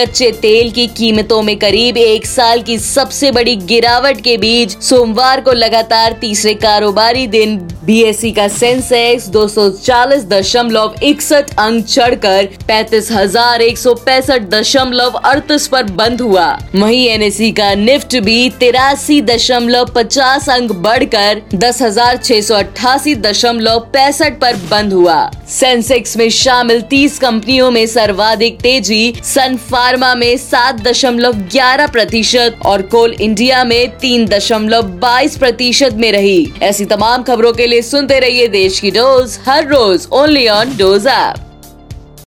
कच्चे तेल की कीमतों में करीब एक साल की सबसे बड़ी गिरावट के बीच सोमवार को लगातार तीसरे कारोबारी दिन बीएससी का सेंसेक्स दो सौ चालीस दशमलव इकसठ अंक चढ़कर पैंतीस हज़ार एक सौ पैंसठ दशमलव अड़तीस पर बंद हुआ। वही एनएससी का निफ्ट भी तिरासी दशमलव पचास अंक बढ़कर दस हज़ार छह सौ अट्ठासी दशमलव पैंसठ पर बंद हुआ। सेंसेक्स में शामिल 30 कंपनियों में सर्वाधिक तेज़ी, सन फार्मा में सात दशमलव ग्यारह प्रतिशत और कोल इंडिया में तीन दशमलव बाईस प्रतिशत में रही। ऐसी तमाम खबरों के लिए सुनते रहिए देश की डोज, हर रोज ओनली ऑन डोज ऐप।